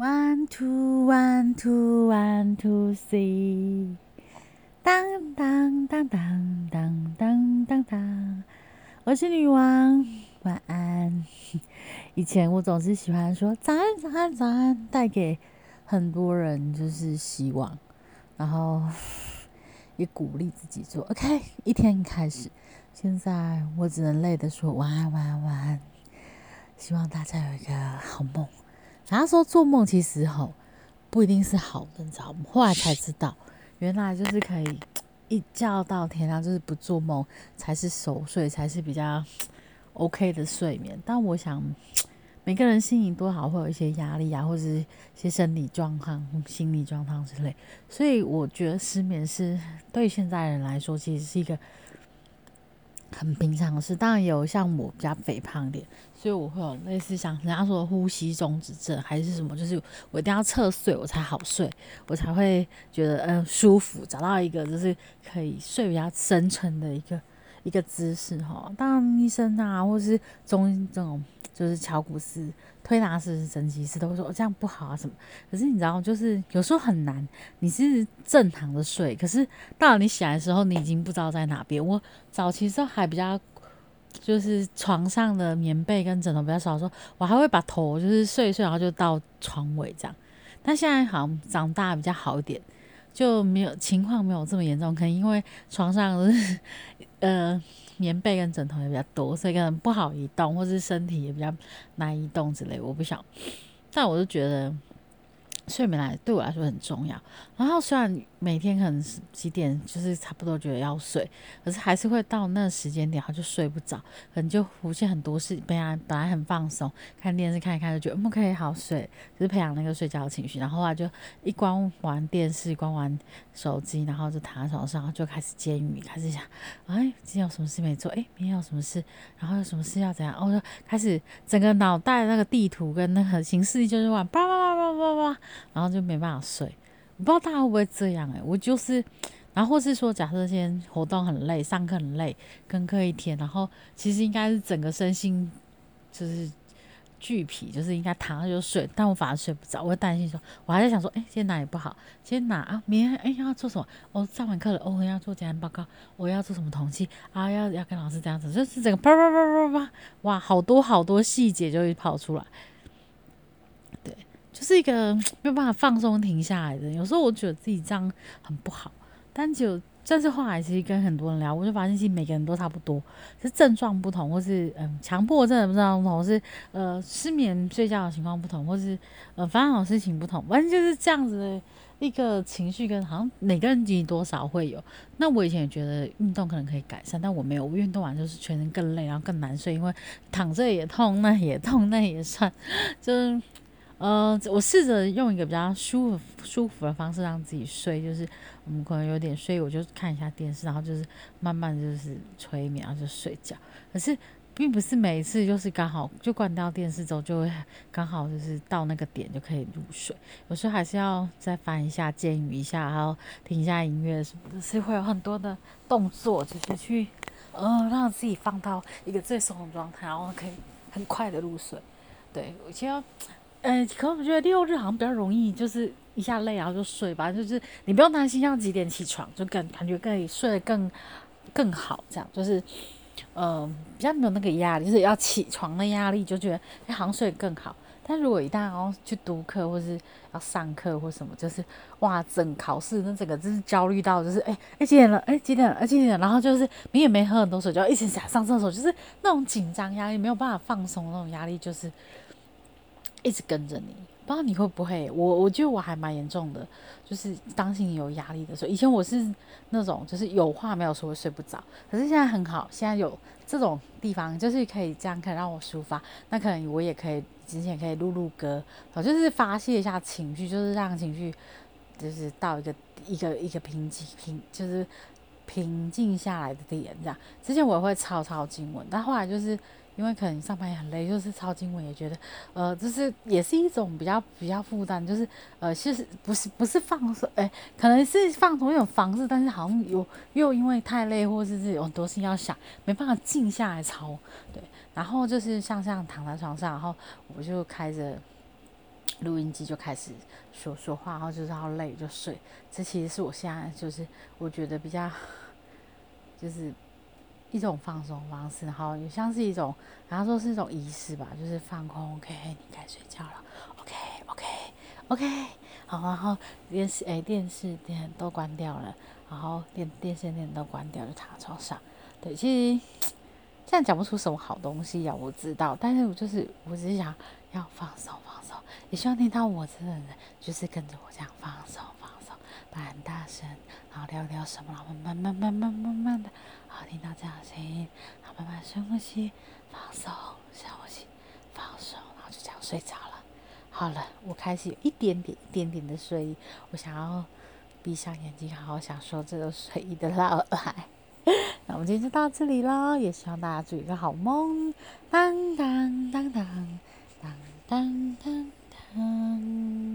One two one two one two three，当当当当当当当当，我是女王，晚安。以前我总是喜欢说早安早安早安，带给很多人就是希望，然后 也鼓励自己做 OK。一天开始，现在我只能累的说晚安晚安晚安，希望大家有一个好梦。然后说做梦其实吼不一定是好的，你知道吗？后来才知道，原来就是可以一觉到天亮，就是不做梦才是熟睡，才是比较 OK 的睡眠。但我想 每个人心情多少会有一些压力啊，或者是一些生理状况、心理状况之类，所以我觉得失眠是对现在人来说其实是一个。很平常的事，当然有像我比较肥胖点，所以我会有类似像人家说呼吸中止症还是什么，就是我一定要侧睡我才好睡，我才会觉得嗯舒服，找到一个就是可以睡比较深沉的一个一个姿势哈。当然医生啊，或是中医这种就是乔古斯。推拿师、整脊师都会说这样不好啊什么，可是你知道，就是有时候很难。你是正躺着睡，可是到了你醒来的时候，你已经不知道在哪边。我早期时候还比较，就是床上的棉被跟枕头比较少，说我还会把头就是睡一睡，然后就到床尾这样。但现在好像长大比较好一点，就没有情况没有这么严重，可能因为床上是 呃。棉被跟枕头也比较多，所以可能不好移动，或是身体也比较难移动之类。我不想，但我就觉得。睡眠来对我来说很重要，然后虽然每天可能几点就是差不多觉得要睡，可是还是会到那时间点，他就睡不着，可能就浮现很多事。本来本来很放松，看电视看一看就觉得嗯可以好睡，就是培养那个睡觉的情绪。然后啊就一关完电视，关完手机，然后就躺在床上，就开始煎鱼，开始想，哎今天有什么事没做？哎明天有什么事？然后有什么事要怎样？我就开始整个脑袋那个地图跟那个形式就是往叭叭叭叭叭。然后就没办法睡，我不知道大家会不会这样哎，我就是，然后或是说，假设今天活动很累，上课很累，跟课一天，然后其实应该是整个身心就是俱疲，就是应该躺着就睡，但我反而睡不着，我会担心说，我还在想说，哎，今天哪里不好？今天哪啊？明天哎要做什么？哦，上完课了，哦要做简单报告，我要做什么统计啊？要要跟老师这样子，就是整个啪啪啪啪啪，哇，好多好多细节就会跑出来。就是一个没有办法放松停下来的，有时候我觉得自己这样很不好，但就但是后来其实跟很多人聊，我就发现其实每个人都差不多，是症状不同，或是嗯强迫症不道不同，是呃失眠睡觉的情况不同，或是呃烦恼事情不同，反正就是这样子的一个情绪跟好像每个人己多少会有。那我以前也觉得运动可能可以改善，但我没有，运动完就是全身更累，然后更难睡，因为躺着也痛，那也痛，那也算，就是。呃，我试着用一个比较舒、舒服的方式让自己睡，就是我们可能有点睡，我就看一下电视，然后就是慢慢就是催眠，然后就睡觉。可是并不是每一次就是刚好就关掉电视之后就会刚好就是到那个点就可以入睡，有时候还是要再翻一下、监语一下，然后听一下音乐什么的，是会有很多的动作，就是去呃让自己放到一个最松的状态，然后可以很快的入睡。对，我觉得。呃，可我觉得六日好像比较容易，就是一下累然后就睡吧，就是你不用担心要几点起床，就更感觉可以睡得更更好，这样就是，呃，比较没有那个压力，就是要起床的压力，就觉得哎好像睡得更好。但如果一旦要去读课或是要上课或什么，就是哇，整考试那整个就是焦虑到就是哎哎几点了？哎几点了？哎几点？然后就是你也没喝很多水，就要一直想上厕所，就是那种紧张压力，没有办法放松那种压力，就是。一直跟着你，不知道你会不会？我我觉得我还蛮严重的，就是当心有压力的时候。以前我是那种就是有话没有说睡不着，可是现在很好，现在有这种地方就是可以这样可以让我抒发。那可能我也可以之前可以录录歌，好就是发泄一下情绪，就是让情绪就是到一个一个一个平静平就是平静下来的点这样。之前我也会抄抄经文，但后来就是。因为可能上班也很累，就是抄经文也觉得，呃，就是也是一种比较比较负担，就是呃，其实不是不是放松，哎，可能是放松一种方式，但是好像有又因为太累，或者是有很多事情要想，没办法静下来抄，对，然后就是像这样躺在床上，然后我就开着录音机就开始说说话，然后就是好累就睡。这其实是我现在就是我觉得比较 就是一种放松方式，然后也像是一种，然后说是一种仪式吧，就是放空。OK，你该睡觉了。OK，OK，OK。好，然后电视哎电视电都关掉了，然后电电视电都关掉，就躺在床上。对，其实现在讲不出什么好东西呀，我知道，但是我就是我只是想要放松放松，也希望听到我这个人就是跟着我这样放松放松，不很大声，然后聊聊什么，然后慢慢慢慢慢慢的，好听到这样的声音，好慢慢深呼吸，放松，深呼吸，放松，然后就这样睡着了。好了，我开始有一点点一点点的睡意，我想要闭上眼睛，好好享受这个睡意的到来。那我们今天就到这里喽，也希望大家做一个好梦。当当当当当当当当。